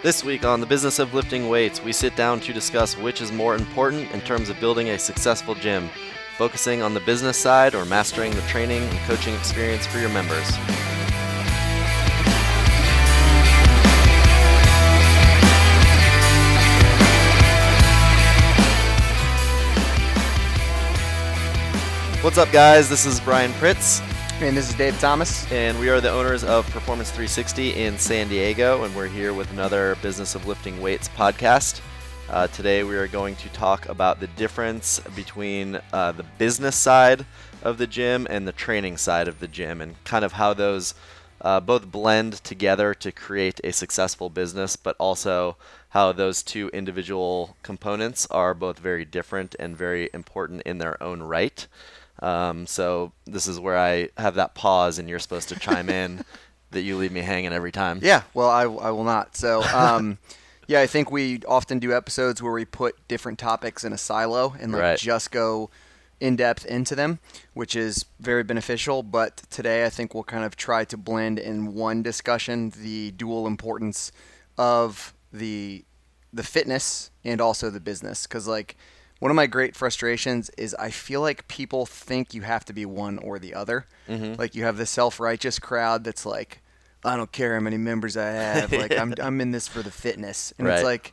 This week on the business of lifting weights, we sit down to discuss which is more important in terms of building a successful gym, focusing on the business side or mastering the training and coaching experience for your members. What's up, guys? This is Brian Pritz. And this is Dave Thomas. And we are the owners of Performance 360 in San Diego, and we're here with another Business of Lifting Weights podcast. Uh, today, we are going to talk about the difference between uh, the business side of the gym and the training side of the gym, and kind of how those uh, both blend together to create a successful business, but also how those two individual components are both very different and very important in their own right. Um, so this is where I have that pause, and you're supposed to chime in that you leave me hanging every time. Yeah, well, I, I will not. So, um, yeah, I think we often do episodes where we put different topics in a silo and like Right. just go in depth into them, which is very beneficial. But today, I think we'll kind of try to blend in one discussion the dual importance of the the fitness and also the business, because like one of my great frustrations is I feel like people think you have to be one or the other. Mm-hmm. Like you have the self-righteous crowd that's like, I don't care how many members I have. Like I'm I'm in this for the fitness, and Right. it's like,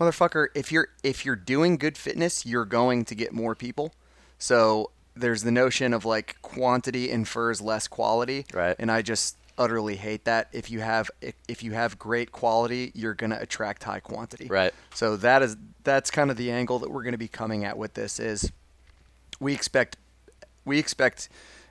motherfucker, if you're if you're doing good fitness, you're going to get more people. So there's the notion of like quantity infers less quality, Right. And I just utterly hate that. If you have if, you have great quality, you're gonna attract high quantity, Right. so that is that's kind of the angle that we're going to be coming at with this is we expect we expect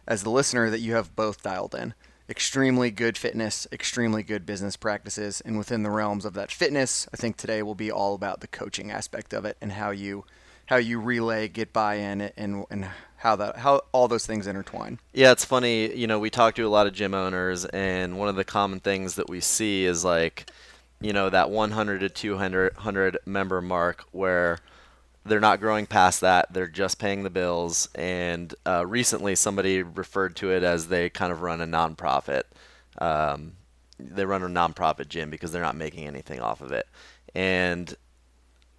as the listener that you have both dialed in. Extremely good fitness, extremely good business practices, and within the realms of that fitness, I think today will be all about the coaching aspect of it and how you how you relay, get buy-in, and and how that how all those things intertwine. Yeah, it's funny. You know, we talk to a lot of gym owners, and one of the common things that we see is like, you know, that 100 to 200 100 member mark where they're not growing past that. They're just paying the bills. And uh, recently, somebody referred to it as they kind of run a nonprofit. Um, they run a nonprofit gym because they're not making anything off of it. And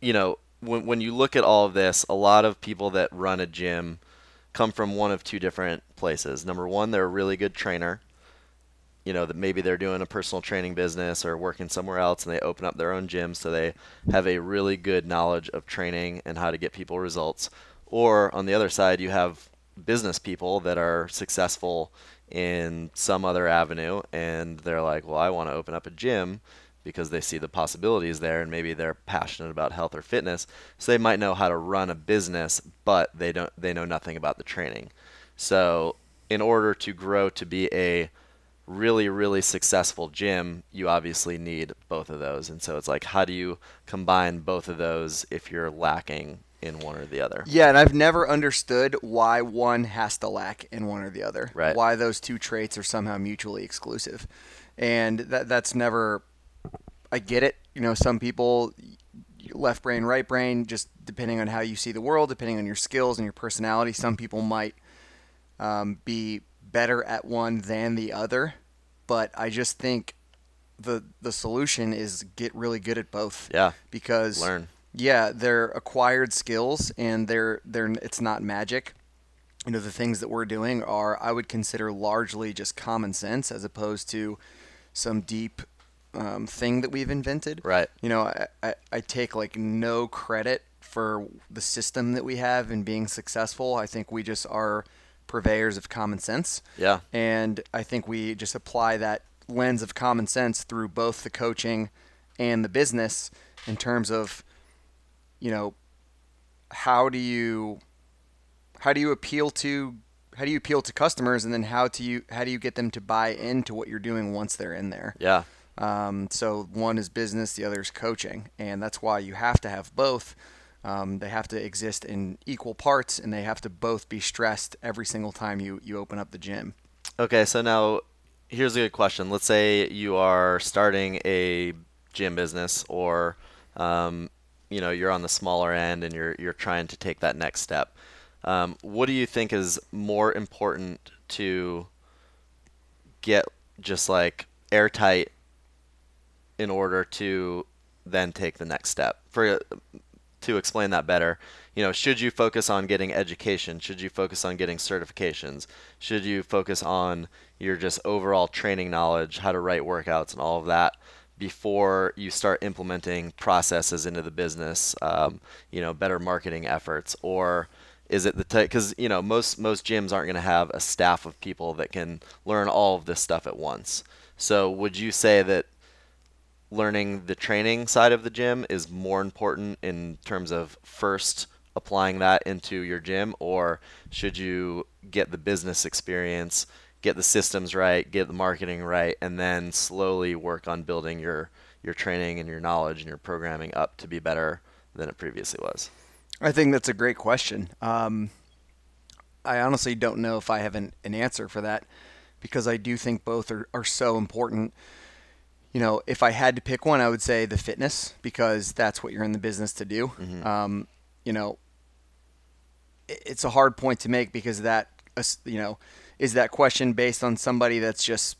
you know, when when you look at all of this, a lot of people that run a gym come from one of two different places. Number one, they're a really good trainer. You know, that maybe they're doing a personal training business or working somewhere else and they open up their own gym so they have a really good knowledge of training and how to get people results. Or on the other side, you have business people that are successful in some other avenue and they're like, well, I want to open up a gym because they see the possibilities there and maybe they're passionate about health or fitness so they might know how to run a business but they don't they know nothing about the training so in order to grow to be a really really successful gym you obviously need both of those and so it's like how do you combine both of those if you're lacking in one or the other Yeah, and I've never understood why one has to lack in one or the other. Right. Why those two traits are somehow mutually exclusive. And that that's never I get it. You know, some people left brain, right brain, just depending on how you see the world, depending on your skills and your personality, some people might um, be better at one than the other. But I just think the the solution is get really good at both. yeah Because learn yeah, they're acquired skills, and they're they're it's not magic. You know, the things that we're doing are I would consider largely just common sense, as opposed to some deep um, thing that we've invented. right You know, I, I, I take like no credit for the system that we have in being successful. I think we just are purveyors of common sense. yeah And I think we just apply that lens of common sense through both the coaching and the business in terms of, you know, how do you how do you appeal to how do you appeal to customers and then how do you how do you get them to buy into what you're doing once they're in there? yeah Um, so one is business, the other is coaching, and that's why you have to have both. Um, they have to exist in equal parts, and they have to both be stressed every single time you you open up the gym. Okay, so now here's a good question. Let's say you are starting a gym business, or um, you know you're on the smaller end and you're you're trying to take that next step. Um, what do you think is more important to get just like airtight in order to then take the next step. For to explain that better, you know, should you focus on getting education? Should you focus on getting certifications? Should you focus on your just overall training knowledge, how to write workouts, and all of that before you start implementing processes into the business? Um, you know, better marketing efforts, or is it the type? Because you know, most most gyms aren't going to have a staff of people that can learn all of this stuff at once. So, would you say that learning the training side of the gym is more important in terms of first applying that into your gym, or should you get the business experience, get the systems right, get the marketing right, and then slowly work on building your your training and your knowledge and your programming up to be better than it previously was? I think that's a great question. Um, I honestly don't know if I have an, an answer for that because I do think both are, are so important. You know, if I had to pick one, I would say the fitness because that's what you're in the business to do. Mm-hmm. Um, you know, it's a hard point to make because that you know is that question based on somebody that's just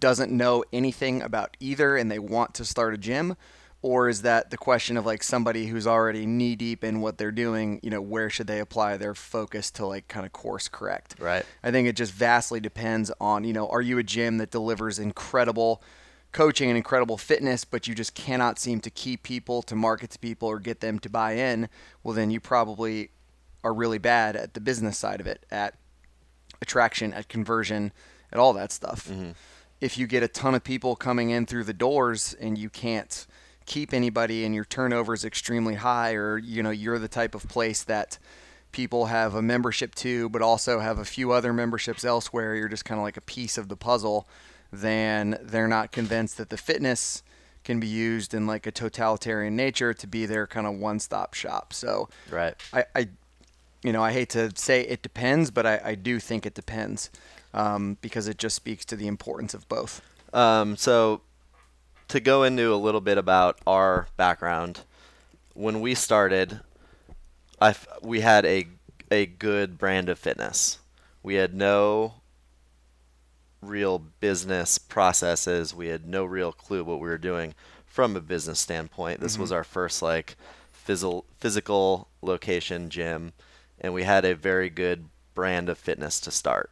doesn't know anything about either and they want to start a gym or is that the question of like somebody who's already knee deep in what they're doing you know where should they apply their focus to like kind of course correct right i think it just vastly depends on you know are you a gym that delivers incredible coaching and incredible fitness but you just cannot seem to keep people to market to people or get them to buy in well then you probably are really bad at the business side of it, at attraction, at conversion, at all that stuff. Mm-hmm. If you get a ton of people coming in through the doors and you can't keep anybody and your turnover is extremely high or you know you're the type of place that people have a membership to but also have a few other memberships elsewhere you're just kind of like a piece of the puzzle then they're not convinced that the fitness can be used in like a totalitarian nature to be their kind of one-stop shop so right I, I you know, I hate to say it depends, but I, I do think it depends um, because it just speaks to the importance of both. Um, so, to go into a little bit about our background, when we started, I we had a a good brand of fitness. We had no real business processes. We had no real clue what we were doing from a business standpoint. This mm-hmm. was our first like physical physical location gym and we had a very good brand of fitness to start.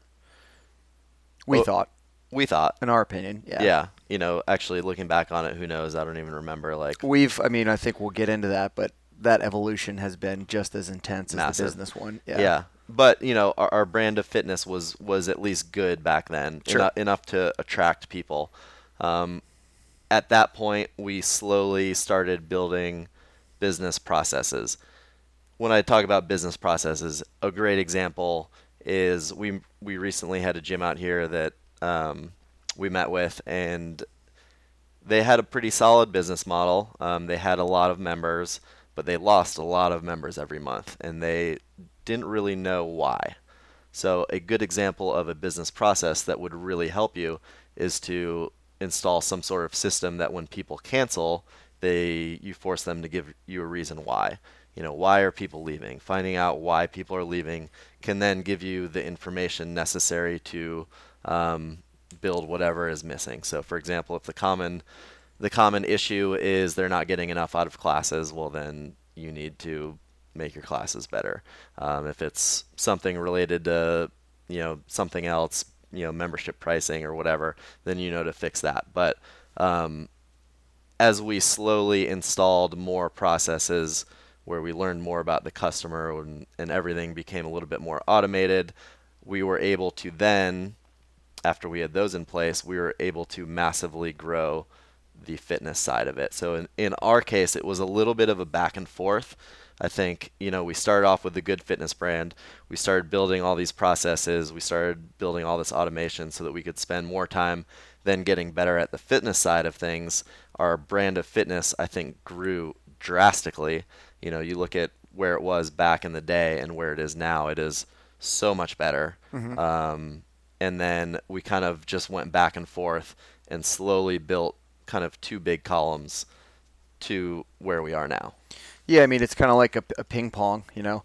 We well, thought. We thought. In our opinion, yeah. Yeah. You know, actually looking back on it, who knows? I don't even remember. Like we've. I mean, I think we'll get into that, but that evolution has been just as intense massive. as the business one. Yeah. Yeah. But you know, our, our brand of fitness was was at least good back then, sure. enough, enough to attract people. Um, at that point, we slowly started building business processes when I talk about business processes, a great example is we we recently had a gym out here that um, we met with, and they had a pretty solid business model. Um, they had a lot of members, but they lost a lot of members every month, and they didn't really know why. So a good example of a business process that would really help you is to install some sort of system that when people cancel, they you force them to give you a reason why. You know why are people leaving? Finding out why people are leaving can then give you the information necessary to um, build whatever is missing. So for example if the common the common issue is they're not getting enough out of classes well then you need to make your classes better um, if it's something related to you know something else you know membership pricing or whatever then you know to fix that but um, as we slowly installed more processes where we learned more about the customer and, and everything became a little bit more automated. We were able to then, after we had those in place, we were able to massively grow the fitness side of it. So in, in our case, it was a little bit of a back and forth. I think, you know, we started off with a good fitness brand. We started building all these processes. We started building all this automation so that we could spend more time then getting better at the fitness side of things. Our brand of fitness, I think, grew drastically you know, you look at where it was back in the day and where it is now, it is so much better. Mm-hmm. Um, and then we kind of just went back and forth and slowly built kind of two big columns to where we are now. Yeah, I mean it's kind of like a, a ping pong, you know,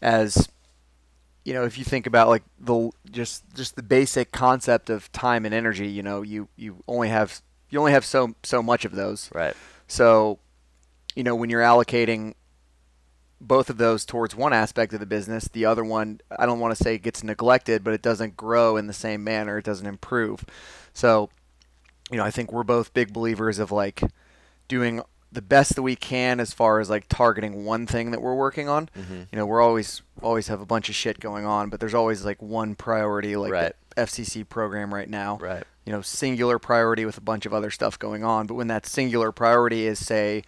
as you know, if you think about like the just just the basic concept of time and energy, you know, you you only have you only have so so much of those. Right. So, you know, when you're allocating both of those towards one aspect of the business, the other one, I don't want to say gets neglected, but it doesn't grow in the same manner. It doesn't improve. So, you know, I think we're both big believers of like doing the best that we can as far as like targeting one thing that we're working on. Mm-hmm. You know, we're always always have a bunch of shit going on, but there's always like one priority, like Right. the FCC program right now. Right. You know, singular priority with a bunch of other stuff going on. But when that singular priority is, say,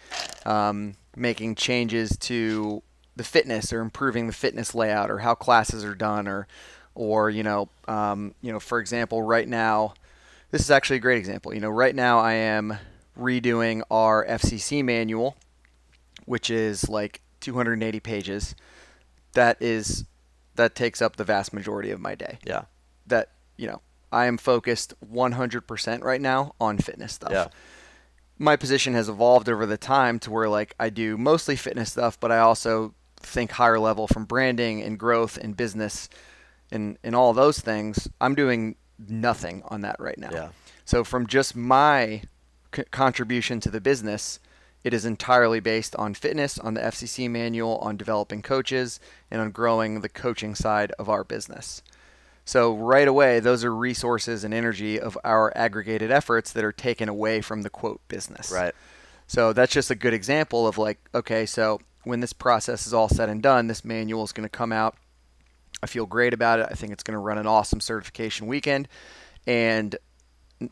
um, making changes to the fitness or improving the fitness layout or how classes are done or, or you know, um, you know, for example, right now, this is actually a great example. You know, right now I am redoing our FCC manual, which is like 280 pages. That is that takes up the vast majority of my day. Yeah. That you know, I am focused 100% right now on fitness stuff. Yeah. My position has evolved over the time to where like I do mostly fitness stuff, but I also think higher level from branding and growth and business and and all those things. I'm doing nothing on that right now. Yeah. So from just my c- contribution to the business, it is entirely based on fitness, on the FCC manual, on developing coaches, and on growing the coaching side of our business. So right away, those are resources and energy of our aggregated efforts that are taken away from the quote business. Right. So that's just a good example of like, okay, so when this process is all said and done, this manual is going to come out. I feel great about it. I think it's going to run an awesome certification weekend. And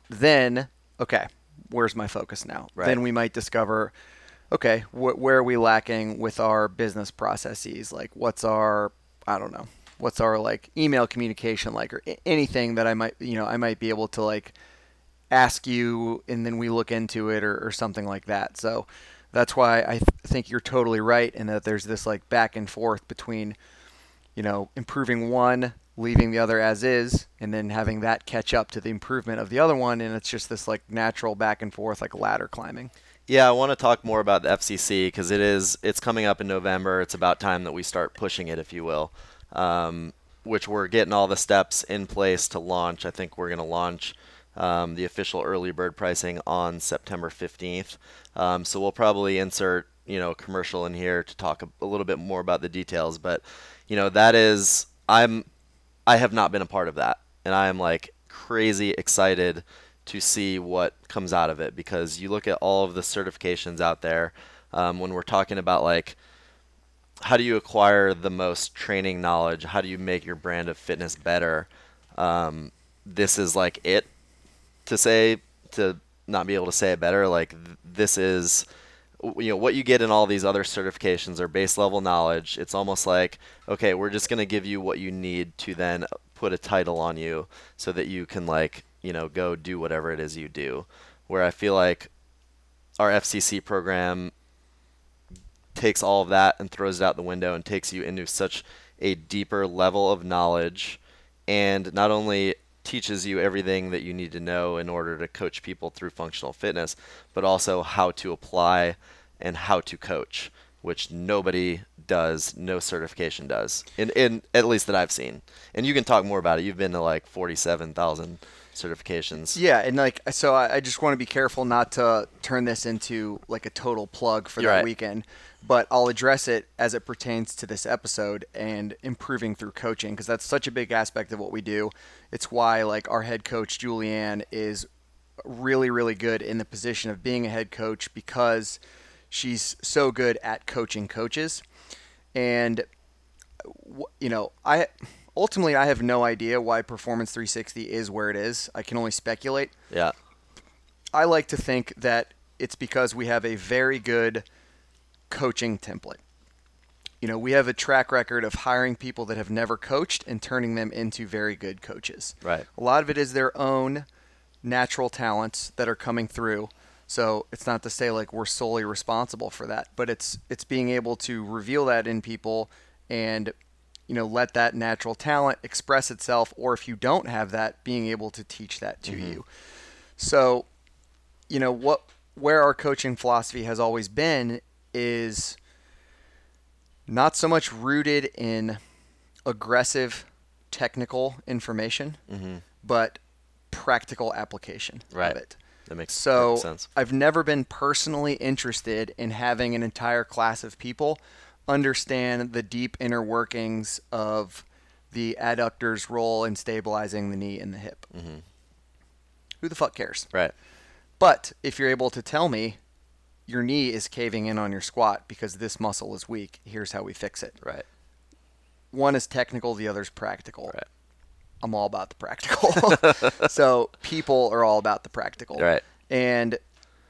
then, okay, where's my focus now? Right. Then we might discover, okay, wh- where are we lacking with our business processes? Like, what's our, I don't know, what's our like email communication like, or a- anything that I might, you know, I might be able to like ask you and then we look into it or, or something like that. So that's why I th- think you're totally right in that there's this like back and forth between, you know, improving one, leaving the other as is, and then having that catch up to the improvement of the other one. And it's just this like natural back and forth, like ladder climbing. Yeah, I want to talk more about the FCC because it is it's coming up in November. It's about time that we start pushing it, if you will. Um, which we're getting all the steps in place to launch. I think we're going to launch um, the official early bird pricing on September 15th. Um, so we'll probably insert you know commercial in here to talk a, a little bit more about the details. But you know that is I'm I have not been a part of that, and I am like crazy excited to see what comes out of it because you look at all of the certifications out there um, when we're talking about like how do you acquire the most training knowledge? How do you make your brand of fitness better? Um, this is like it to say to not be able to say it better like th- this is you know what you get in all these other certifications are base level knowledge it's almost like okay we're just going to give you what you need to then put a title on you so that you can like you know go do whatever it is you do. Where i feel like our fcc program takes all of that and throws it out the window and takes you into such a deeper level of knowledge. And not only teaches you everything that you need to know in order to coach people through functional fitness, but also how to apply and how to coach, which nobody does, no certification does, in, in at least that I've seen. And you can talk more about it. You've been to like 47,000 certifications. Yeah, and like so, I, I just want to be careful not to turn this into like a total plug for You're that right. weekend, but I'll address it as it pertains to this episode and improving through coaching because that's such a big aspect of what we do. It's why like our head coach Julianne is really really good in the position of being a head coach because she's so good at coaching coaches and you know, I ultimately I have no idea why Performance 360 is where it is. I can only speculate. Yeah. I like to think that it's because we have a very good coaching template. You know, we have a track record of hiring people that have never coached and turning them into very good coaches. Right. A lot of it is their own natural talents that are coming through. So it's not to say like we're solely responsible for that, but it's it's being able to reveal that in people and you know let that natural talent express itself or if you don't have that being able to teach that to mm-hmm. you. So you know what where our coaching philosophy has always been is not so much rooted in aggressive technical information, Mm-hmm. but practical application Right. of it. that makes So sense. I've never been personally interested in having an entire class of people understand the deep inner workings of the adductor's role in stabilizing the knee and the hip. Who the fuck cares? Right. But if you're able to tell me your knee is caving in on your squat because this muscle is weak, here's how we fix it. Right. One is technical, the other's practical. Right. I'm all about the practical. so people are all about the practical. Right. And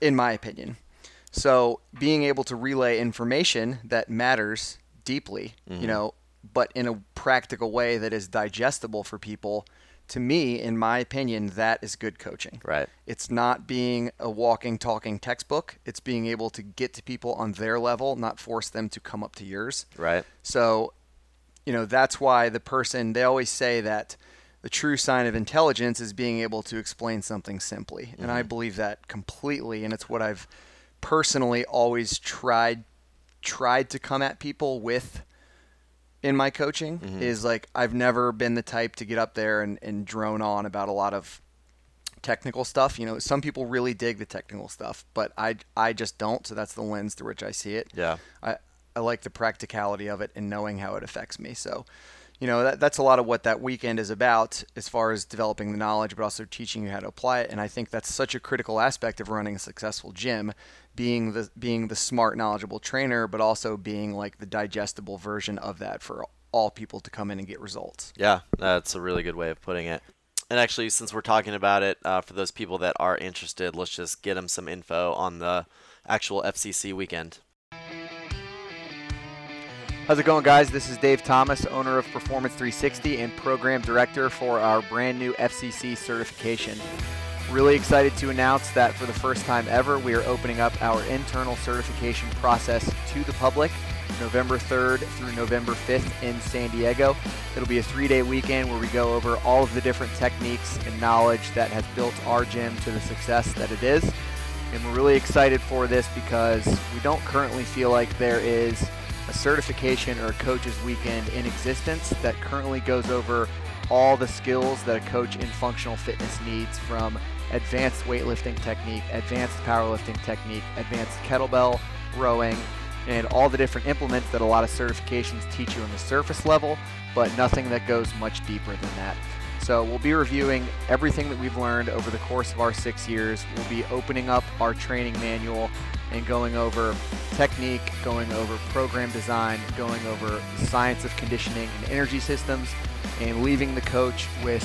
in my opinion. So being able to relay information that matters deeply, Mm-hmm. you know, but in a practical way that is digestible for people, to me, in my opinion, that is good coaching. Right. It's not being a walking, talking textbook. It's being able to get to people on their level, not force them to come up to yours. Right. So, you know, that's why the person, they always say that the true sign of intelligence is being able to explain something simply. And I mm-hmm. believe that completely. And it's what I've personally always tried tried to come at people with in my coaching mm-hmm. is like I've never been the type to get up there and, and drone on about a lot of technical stuff. You know, some people really dig the technical stuff, but I I just don't. So that's the lens through which I see it. Yeah. I, I like the practicality of it and knowing how it affects me. So, you know, that, that's a lot of what that weekend is about as far as developing the knowledge, but also teaching you how to apply it. And I think that's such a critical aspect of running a successful gym, being the being the smart, knowledgeable trainer, but also being like the digestible version of that for all people to come in and get results. Yeah, that's a really good way of putting it. And actually, since we're talking about it, uh, for those people that are interested, let's just get them some info on the actual FCC weekend. How's it going, guys? This is Dave Thomas, owner of Performance 360 and program director for our brand new FCC certification. Really excited to announce that for the first time ever, we are opening up our internal certification process to the public November 3rd through November 5th in San Diego. It'll be a three day weekend where we go over all of the different techniques and knowledge that has built our gym to the success that it is. And we're really excited for this because we don't currently feel like there is a certification or a coach's weekend in existence that currently goes over all the skills that a coach in functional fitness needs from advanced weightlifting technique, advanced powerlifting technique, advanced kettlebell rowing, and all the different implements that a lot of certifications teach you on the surface level, but nothing that goes much deeper than that. So we'll be reviewing everything that we've learned over the course of our six years. We'll be opening up our training manual and going over technique, going over program design, going over science of conditioning and energy systems, and leaving the coach with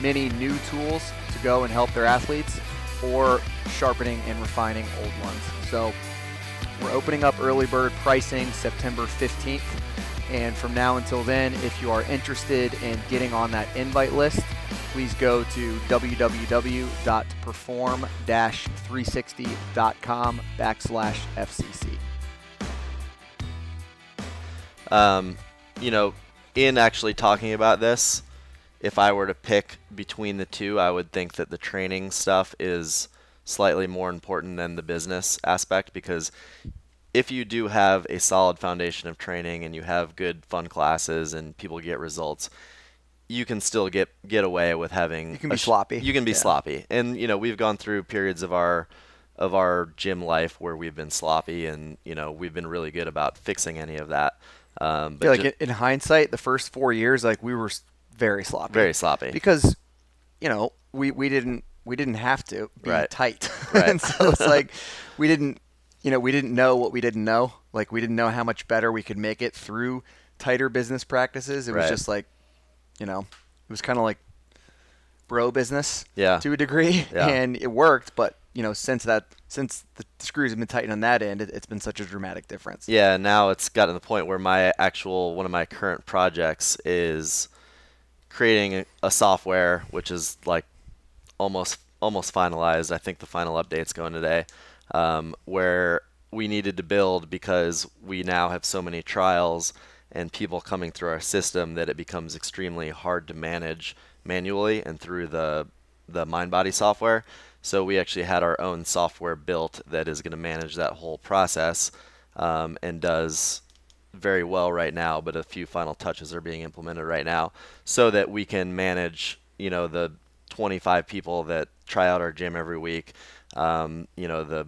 many new tools to go and help their athletes or sharpening and refining old ones. So we're opening up early bird pricing September 15th. And from now until then, if you are interested in getting on that invite list, please go to www.perform-360.com backslash FCC. Um, you know, in actually talking about this, if I were to pick between the two, I would think that the training stuff is slightly more important than the business aspect because if you do have a solid foundation of training and you have good fun classes and people get results, you can still get get away with having You can be sh- sloppy. You can be Yeah. sloppy. And you know, we've gone through periods of our of our gym life where we've been sloppy and you know, we've been really good about fixing any of that. Um, but feel like in in hindsight, the first four years, like we were very sloppy. very sloppy. because you know we we didn't we didn't have to be Right. tight Right. and so it's like we didn't you know we didn't know what we didn't know like we didn't know how much better we could make it through tighter business practices it was just like you know it was kind of like bro business Yeah. to a degree Yeah. and it worked but you know since that since the screws have been tightened on that end it, it's been such a dramatic difference Yeah, now it's gotten to the point where my actual one of my current projects is creating a, a software which is like almost almost finalized. I think the final update's going today, um, where we needed to build because we now have so many trials and people coming through our system that it becomes extremely hard to manage manually and through the the MindBody software. So we actually had our own software built that is going to manage that whole process um, and does very well right now, but a few final touches are being implemented right now so that we can manage, you know, the 25 people that try out our gym every week. Um, you know, the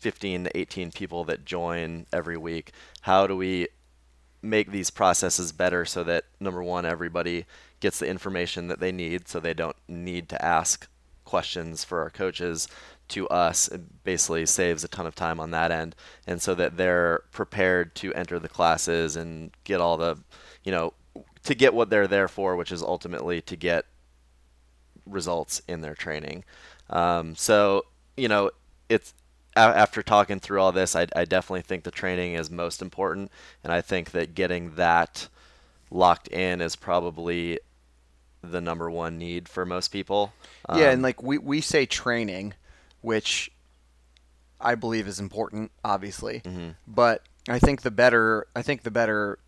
15 to 18 people that join every week. How do we make these processes better so that number one, everybody gets the information that they need, so they don't need to ask questions for our coaches to us. It basically saves a ton of time on that end, and so that they're prepared to enter the classes and get all the, you know, to get what they're there for, which is ultimately to get results in their training. Um, so you know, it's after talking through all this, I, I definitely think the training is most important, and I think that getting that locked in is probably the number one need for most people. Um, yeah, and like we, we say training, which I believe is important, obviously, mm-hmm. but I think the better I think the better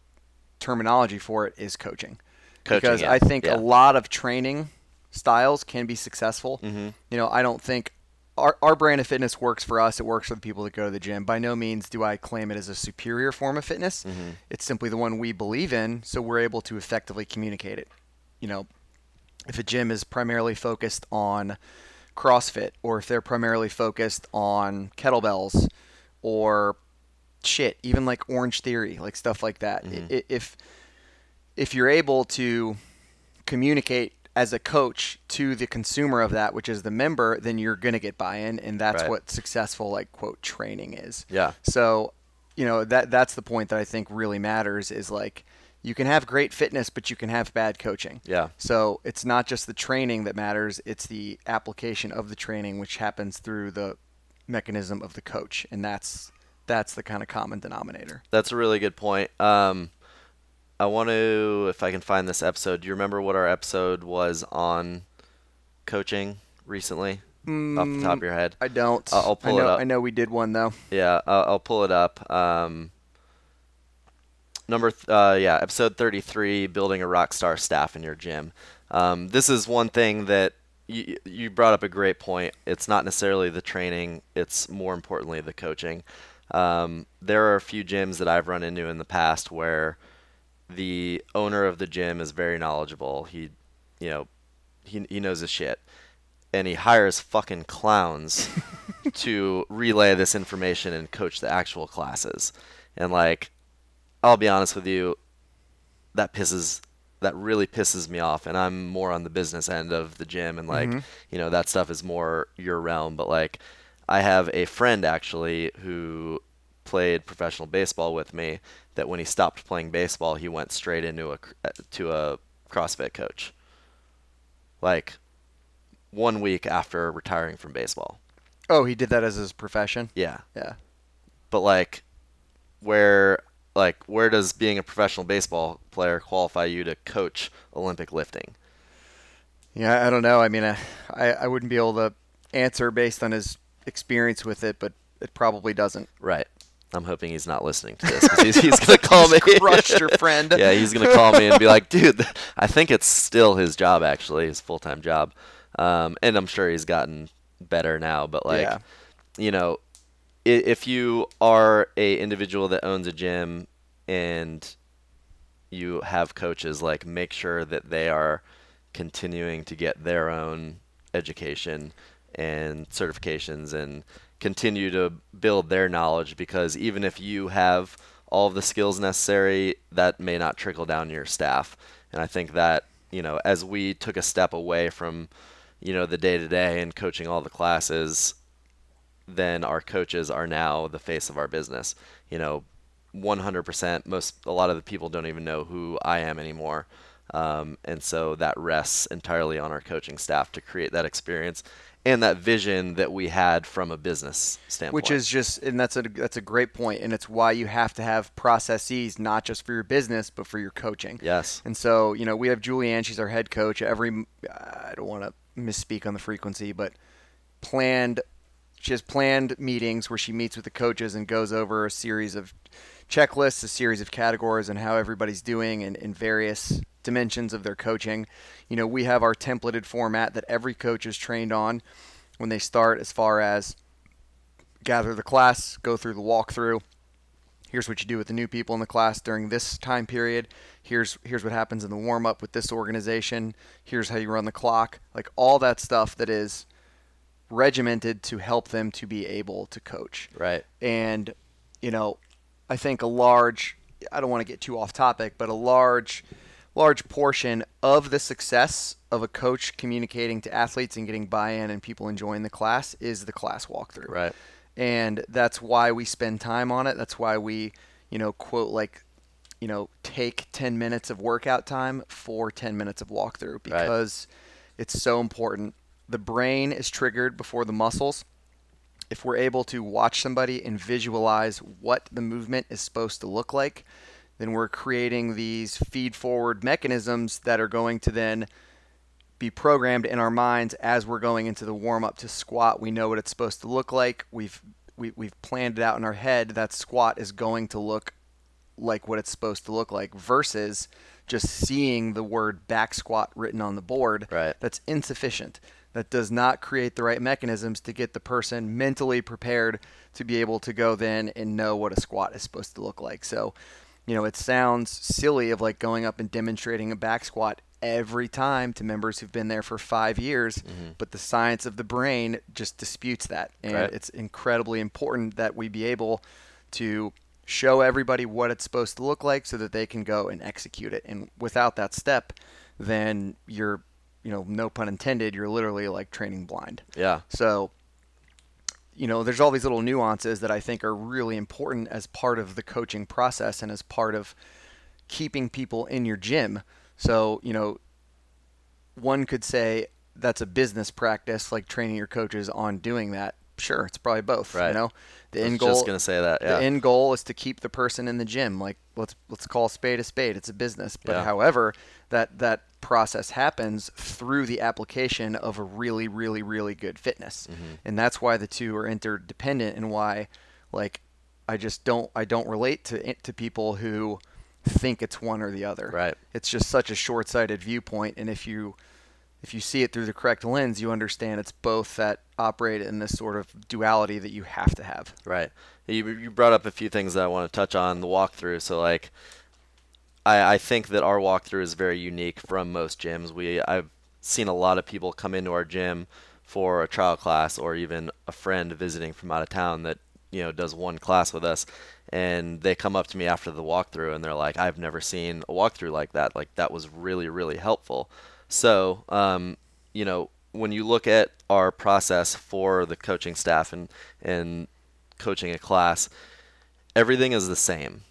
terminology for it is coaching, coaching because yeah. I think yeah. a lot of training styles can be successful. Mm-hmm. You know, I don't think our, our brand of fitness works for us. It works for the people that go to the gym. By no means do I claim it as a superior form of fitness. Mm-hmm. It's simply the one we believe in, so we're able to effectively communicate it. You know, if a gym is primarily focused on CrossFit, or if they're primarily focused on kettlebells, or shit, even like Orange Theory, like stuff like that. Mm-hmm. If if you're able to communicate as a coach to the consumer of that, which is the member, then you're going to get buy-in, and that's right. what successful like quote training is. Yeah. So, you know that that's the point that I think really matters is like you can have great fitness, but you can have bad coaching. Yeah. So it's not just the training that matters; it's the application of the training, which happens through the mechanism of the coach, and that's that's the kind of common denominator. That's a really good point. Um, I want to, if I can find this episode. Do you remember what our episode was on coaching recently? Mm, off the top of your head, I don't. Uh, I'll pull know, it up. I know we did one though. Yeah, I'll, I'll pull it up. Um, number, th- uh, yeah, episode thirty-three: building a rock star staff in your gym. Um, this is one thing that you, you brought up a great point. It's not necessarily the training; it's more importantly the coaching. Um, there are a few gyms that I've run into in the past where the owner of the gym is very knowledgeable. He, you know, he he knows his shit, and he hires fucking clowns to relay this information and coach the actual classes. And like, I'll be honest with you, that pisses that really pisses me off. And I'm more on the business end of the gym, and like, mm-hmm. you know, that stuff is more your realm. But like, I have a friend actually who played professional baseball with me that when he stopped playing baseball, he went straight into a to a CrossFit coach. Like one week after retiring from baseball. Oh, he did that as his profession? Yeah. Yeah. But like where like where does being a professional baseball player qualify you to coach Olympic lifting? Yeah, I don't know. I mean, I I wouldn't be able to answer based on his experience with it, but it probably doesn't. Right. I'm hoping he's not listening to this. He's, he's gonna call me. Crushed your friend. yeah, he's gonna call me and be like, "Dude, I think it's still his job. Actually, his full time job." Um, and I'm sure he's gotten better now. But like, yeah. you know, if you are a individual that owns a gym and you have coaches, like make sure that they are continuing to get their own education and certifications and continue to build their knowledge because even if you have all of the skills necessary, that may not trickle down to your staff. And I think that, you know, as we took a step away from, you know, the day to day and coaching all the classes, then our coaches are now the face of our business. You know, 100%. Most, a lot of the people don't even know who I am anymore. Um, and so that rests entirely on our coaching staff to create that experience and that vision that we had from a business standpoint. Which is just, and that's a that's a great point, and it's why you have to have processes not just for your business but for your coaching. Yes. And so you know we have Julianne, she's our head coach. Every I don't want to misspeak on the frequency, but planned. She has planned meetings where she meets with the coaches and goes over a series of checklists, a series of categories, and how everybody's doing in, in various dimensions of their coaching. You know, we have our templated format that every coach is trained on when they start, as far as gather the class, go through the walkthrough. Here's what you do with the new people in the class during this time period. Here's here's what happens in the warm up with this organization. Here's how you run the clock. Like all that stuff that is regimented to help them to be able to coach. Right. And, you know, I think a large, I don't want to get too off topic, but a large, large portion of the success of a coach communicating to athletes and getting buy in and people enjoying the class is the class walkthrough. Right. And that's why we spend time on it. That's why we, you know, quote like, you know, take 10 minutes of workout time for 10 minutes of walkthrough because right. it's so important. The brain is triggered before the muscles if we're able to watch somebody and visualize what the movement is supposed to look like, then we're creating these feed forward mechanisms that are going to then be programmed in our minds as we're going into the warm up to squat. We know what it's supposed to look like. We've we, have we have planned it out in our head that squat is going to look like what it's supposed to look like versus just seeing the word back squat written on the board. Right. That's insufficient that does not create the right mechanisms to get the person mentally prepared to be able to go then and know what a squat is supposed to look like. So, you know, it sounds silly of like going up and demonstrating a back squat every time to members who've been there for five years, mm-hmm. but the science of the brain just disputes that. And right. it's incredibly important that we be able to show everybody what it's supposed to look like so that they can go and execute it. And without that step, then you're you know, no pun intended, you're literally like training blind. Yeah. So, you know, there's all these little nuances that I think are really important as part of the coaching process and as part of keeping people in your gym. So, you know, one could say that's a business practice, like training your coaches on doing that. Sure, it's probably both. Right. You know, the end goal. Just gonna say that. Yeah. The end goal is to keep the person in the gym. Like let's let's call a spade a spade. It's a business. But yeah. however, that that process happens through the application of a really, really, really good fitness. Mm-hmm. And that's why the two are interdependent and why like I just don't I don't relate to to people who think it's one or the other. Right. It's just such a short-sighted viewpoint and if you if you see it through the correct lens, you understand it's both that operate in this sort of duality that you have to have. Right. You, you brought up a few things that I want to touch on the walkthrough. So like I, I think that our walkthrough is very unique from most gyms. We I've seen a lot of people come into our gym for a trial class or even a friend visiting from out of town that you know does one class with us and they come up to me after the walkthrough and they're like i've never seen a walkthrough like that like that was really really helpful so um, you know when you look at our process for the coaching staff and and coaching a class everything is the same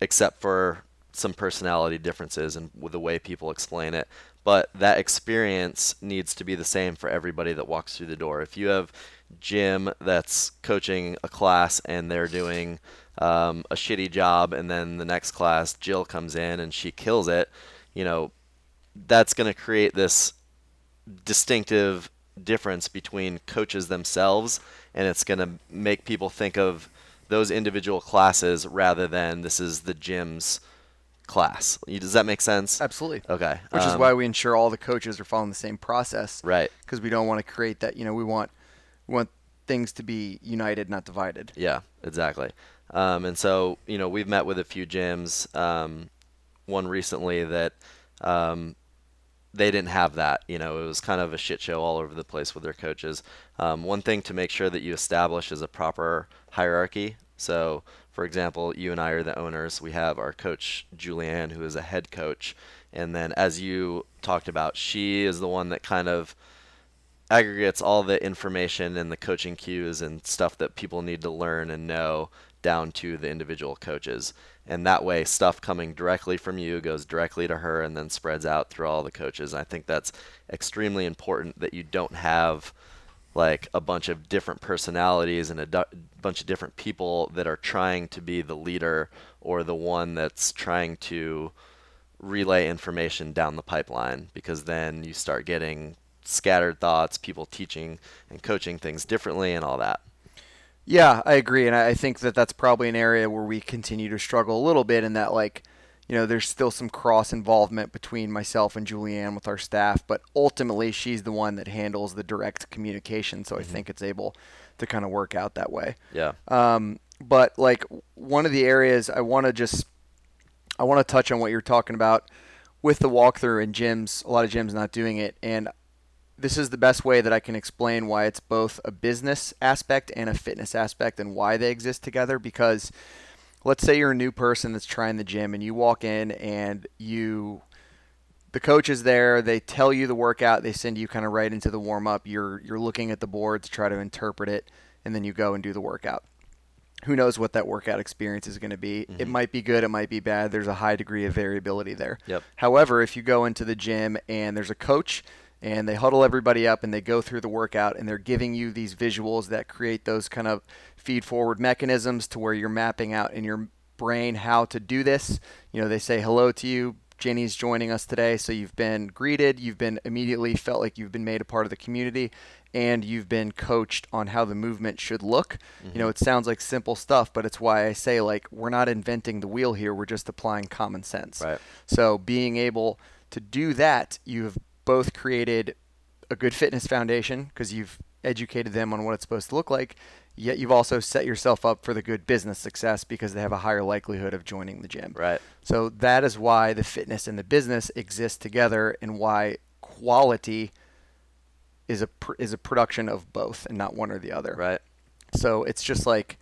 except for some personality differences and the way people explain it. But that experience needs to be the same for everybody that walks through the door. If you have Jim that's coaching a class and they're doing um, a shitty job, and then the next class Jill comes in and she kills it, you know, that's going to create this distinctive difference between coaches themselves, and it's going to make people think of those individual classes rather than this is the gym's class. Does that make sense? Absolutely. Okay. Which um, is why we ensure all the coaches are following the same process. Right. Because we don't want to create that. You know, we want we want things to be united, not divided. Yeah, exactly. Um, and so, you know, we've met with a few gyms. Um, one recently that um, they didn't have that. You know, it was kind of a shit show all over the place with their coaches. Um, one thing to make sure that you establish is a proper hierarchy. So for example, you and I are the owners. We have our coach, Julianne, who is a head coach. And then, as you talked about, she is the one that kind of aggregates all the information and the coaching cues and stuff that people need to learn and know down to the individual coaches. And that way, stuff coming directly from you goes directly to her and then spreads out through all the coaches. And I think that's extremely important that you don't have like a bunch of different personalities and a du- bunch of different people that are trying to be the leader or the one that's trying to relay information down the pipeline because then you start getting scattered thoughts, people teaching and coaching things differently and all that. Yeah, I agree and I think that that's probably an area where we continue to struggle a little bit in that like you know, there's still some cross involvement between myself and Julianne with our staff, but ultimately she's the one that handles the direct communication. So mm-hmm. I think it's able to kind of work out that way. Yeah. Um, but like one of the areas I want to just, I want to touch on what you're talking about with the walkthrough and gyms, a lot of gyms not doing it. And this is the best way that I can explain why it's both a business aspect and a fitness aspect and why they exist together because let's say you're a new person that's trying the gym and you walk in and you the coach is there they tell you the workout they send you kind of right into the warm up you're you're looking at the board to try to interpret it and then you go and do the workout who knows what that workout experience is going to be mm-hmm. it might be good it might be bad there's a high degree of variability there yep. however if you go into the gym and there's a coach and they huddle everybody up and they go through the workout and they're giving you these visuals that create those kind of feed forward mechanisms to where you're mapping out in your brain how to do this. You know, they say hello to you. Jenny's joining us today, so you've been greeted, you've been immediately felt like you've been made a part of the community, and you've been coached on how the movement should look. Mm-hmm. You know, it sounds like simple stuff, but it's why I say like we're not inventing the wheel here, we're just applying common sense. Right. So being able to do that, you've both created a good fitness foundation because you've educated them on what it's supposed to look like, yet you've also set yourself up for the good business success because they have a higher likelihood of joining the gym. Right. So that is why the fitness and the business exist together and why quality is a pr- is a production of both and not one or the other. Right. So it's just like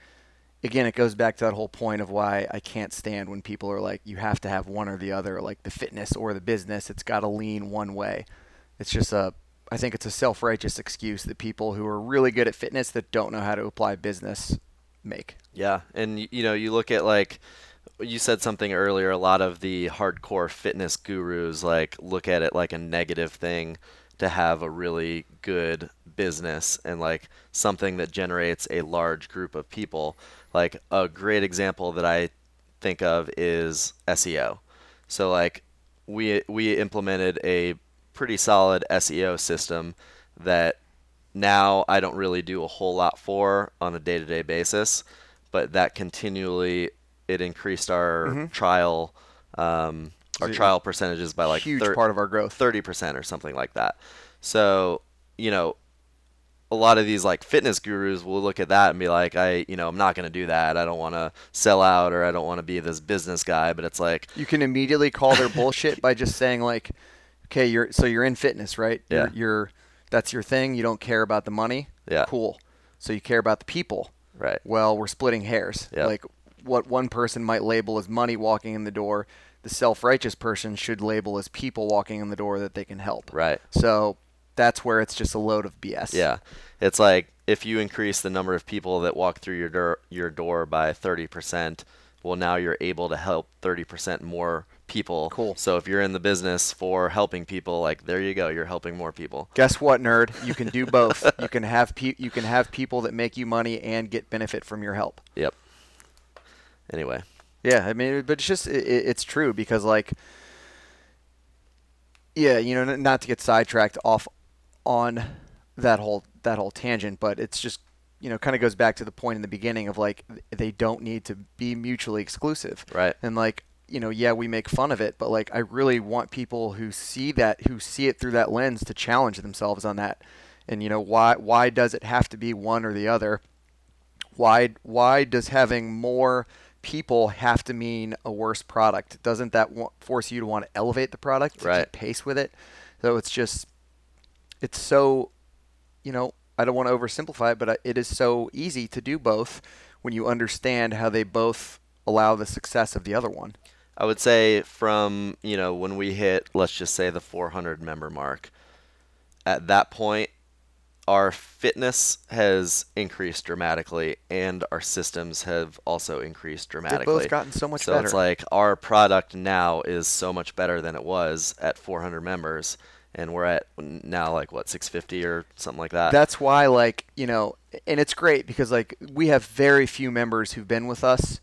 again, it goes back to that whole point of why I can't stand when people are like, you have to have one or the other, like the fitness or the business. It's got to lean one way. It's just a, I think it's a self righteous excuse that people who are really good at fitness that don't know how to apply business make. Yeah. And, you know, you look at like, you said something earlier, a lot of the hardcore fitness gurus like look at it like a negative thing to have a really good business and like something that generates a large group of people. Like a great example that I think of is SEO. So like we we implemented a pretty solid SEO system that now I don't really do a whole lot for on a day-to-day basis, but that continually it increased our mm-hmm. trial um, our trial percentages by like huge thir- part of our growth, thirty percent or something like that. So you know, a lot of these like fitness gurus will look at that and be like, I, you know, I'm not going to do that. I don't want to sell out or I don't want to be this business guy. But it's like you can immediately call their bullshit by just saying like, okay, you're so you're in fitness, right? Yeah. You're, you're that's your thing. You don't care about the money. Yeah. Cool. So you care about the people. Right. Well, we're splitting hairs. Yeah. Like what one person might label as money walking in the door, the self-righteous person should label as people walking in the door that they can help. Right. So that's where it's just a load of BS. Yeah, it's like if you increase the number of people that walk through your door, your door by 30%, well, now you're able to help 30% more people. Cool. So if you're in the business for helping people, like there you go, you're helping more people. Guess what, nerd? You can do both. you can have pe- you can have people that make you money and get benefit from your help. Yep. Anyway. Yeah, I mean, but it's just it, it's true because like, yeah, you know, not to get sidetracked off on that whole that whole tangent, but it's just you know kind of goes back to the point in the beginning of like they don't need to be mutually exclusive. Right. And like you know, yeah, we make fun of it, but like I really want people who see that who see it through that lens to challenge themselves on that. And you know, why why does it have to be one or the other? Why why does having more people have to mean a worse product? Doesn't that force you to want to elevate the product, to right. keep pace with it? So it's just it's so, you know, I don't want to oversimplify it, but it is so easy to do both when you understand how they both allow the success of the other one. I would say from, you know, when we hit, let's just say the 400 member mark, at that point, our fitness has increased dramatically and our systems have also increased dramatically. They've both gotten so much so better. it's like our product now is so much better than it was at 400 members and we're at now like what 650 or something like that. That's why like, you know, and it's great because like we have very few members who've been with us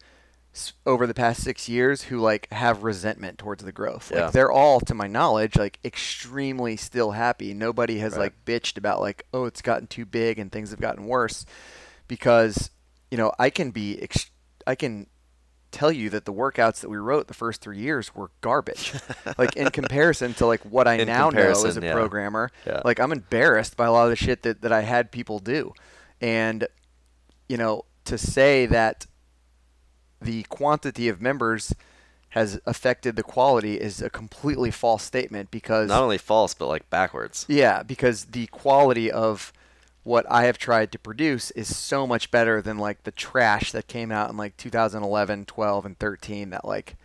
over the past 6 years who like have resentment towards the growth. Yeah. Like they're all to my knowledge like extremely still happy. Nobody has right. like bitched about like oh it's gotten too big and things have gotten worse because you know, I can be ex- I can tell you that the workouts that we wrote the first three years were garbage. like in comparison to like what I in now know as a yeah. programmer, yeah. like I'm embarrassed by a lot of the shit that, that I had people do. And, you know, to say that the quantity of members has affected the quality is a completely false statement because Not only false, but like backwards. yeah, because the quality of what I have tried to produce is so much better than like the trash that came out in like 2011, 12, and 13 that like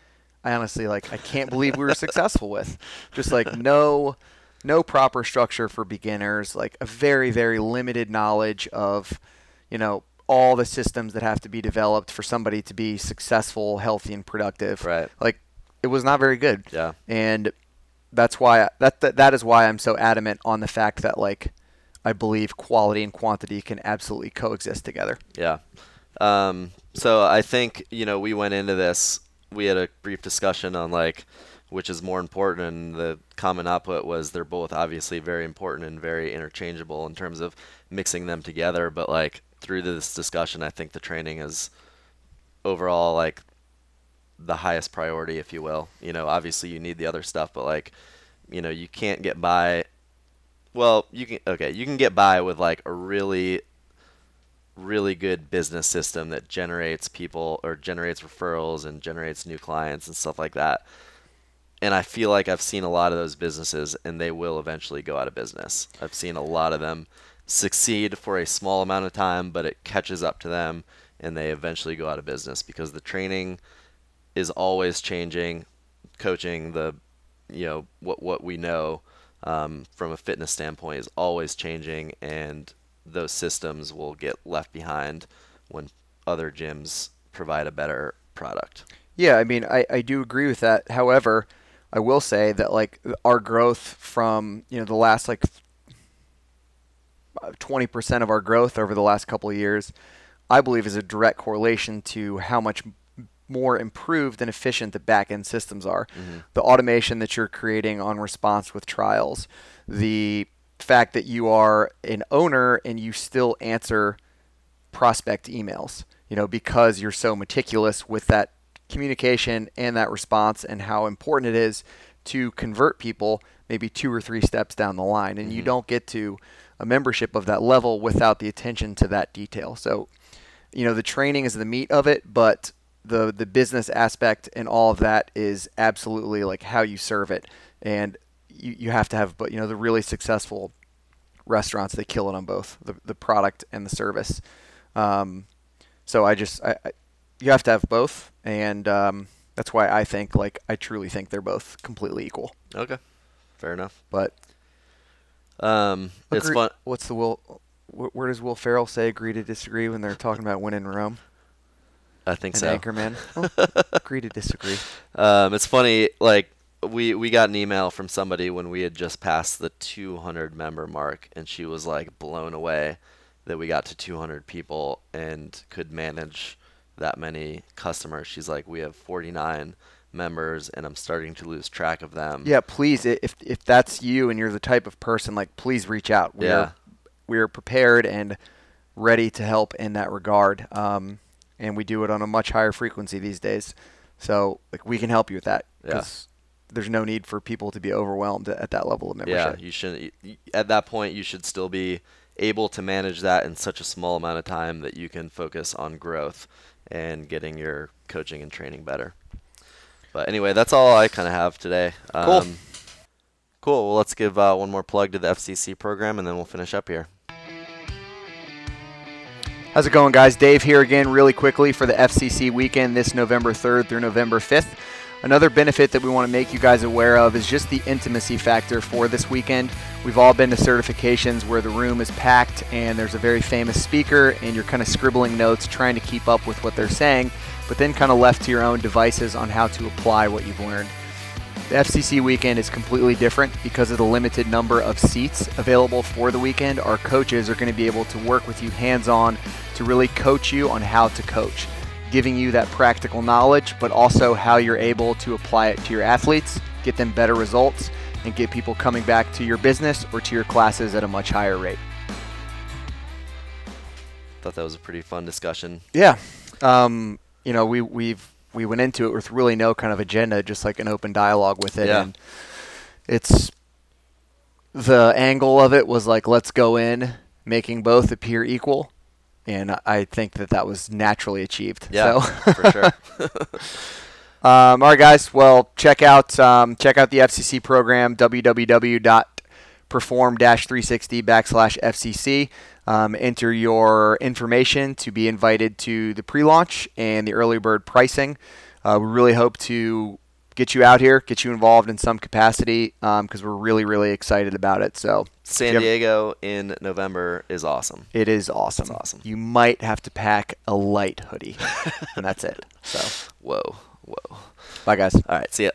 I honestly like I can't believe we were successful with. Just like no no proper structure for beginners, like a very very limited knowledge of, you know, all the systems that have to be developed for somebody to be successful, healthy and productive. Right. Like it was not very good. Yeah. And that's why that, that that is why I'm so adamant on the fact that like I believe quality and quantity can absolutely coexist together. Yeah. Um, so I think you know we went into this. We had a brief discussion on like which is more important, and the common output was they're both obviously very important and very interchangeable in terms of mixing them together. But like through this discussion, I think the training is overall like the highest priority, if you will. You know, obviously you need the other stuff, but like you know you can't get by well, you can okay, you can get by with like a really really good business system that generates people or generates referrals and generates new clients and stuff like that. And I feel like I've seen a lot of those businesses and they will eventually go out of business. I've seen a lot of them succeed for a small amount of time, but it catches up to them and they eventually go out of business because the training is always changing, coaching the you know what what we know um, from a fitness standpoint is always changing, and those systems will get left behind when other gyms provide a better product. Yeah, I mean, I, I do agree with that. However, I will say that like our growth from you know the last like twenty percent of our growth over the last couple of years, I believe is a direct correlation to how much more improved and efficient the back end systems are. Mm-hmm. The automation that you're creating on response with trials, the fact that you are an owner and you still answer prospect emails, you know, because you're so meticulous with that communication and that response and how important it is to convert people maybe two or three steps down the line and you Mhm. don't get to a membership of that level without the attention to that detail. So, you know, the training is the meat of it, but the the business aspect and all of that is absolutely like how you serve it. And you, you have to have but you know the really successful restaurants they kill it on both the, the product and the service. Um, so i just I, I you have to have both. And um, that's why i think like i truly think they're both completely equal. Okay, fair enough. but Um, it's agree- fun. what's the will where does will ferrell say agree to disagree when they're talking about winning rome I think so. anchorman Well, agree to disagree Um, it's funny, like we we got an email from somebody when we had just passed the 200 member mark, and she was like blown away that we got to 200 people and could manage that many customers. She's like, we have 49 members, and I'm starting to lose track of them. Yeah, please. If if that's you and you're the type of person, like, please reach out. We're Yeah. we're prepared and ready to help in that regard. Um, and we do it on a much higher frequency these days. So like we can help you with that. Yeah. 'cause There's no need for people to be overwhelmed at that level of membership. Yeah, you shouldn't. At that point, you should still be able to manage that in such a small amount of time that you can focus on growth and getting your coaching and training better. But anyway, that's all I kind of have today. Cool. Um, cool. Well, let's give uh, one more plug to the FCC program, and then we'll finish up here. How's it going, guys? Dave here again, really quickly for the FCC weekend this November 3rd through November 5th. Another benefit that we want to make you guys aware of is just the intimacy factor for this weekend. We've all been to certifications where the room is packed and there's a very famous speaker, and you're kind of scribbling notes trying to keep up with what they're saying, but then kind of left to your own devices on how to apply what you've learned. The FCC weekend is completely different because of the limited number of seats available for the weekend. Our coaches are going to be able to work with you hands on to really coach you on how to coach, giving you that practical knowledge, but also how you're able to apply it to your athletes, get them better results, and get people coming back to your business or to your classes at a much higher rate. Thought that was a pretty fun discussion. Yeah. Um, you know, we we've we went into it with really no kind of agenda, just like an open dialogue with it. Yeah. And it's the angle of it was like, let's go in making both appear equal. And I- think that that was naturally achieved. Yeah, So. for sure. Um, all right, guys. Well, check out um, check out the FCC program www.perform-360 backslash FCC. Um, enter your information to be invited to the pre-launch and the early bird pricing. Uh, we really hope to get you out here, get you involved in some capacity because we're really, really excited about it. So San Diego in November is awesome. It is awesome. It's awesome. You might have to pack a light hoodie, and that's it. So, Whoa, whoa. bye, guys. All right, see ya.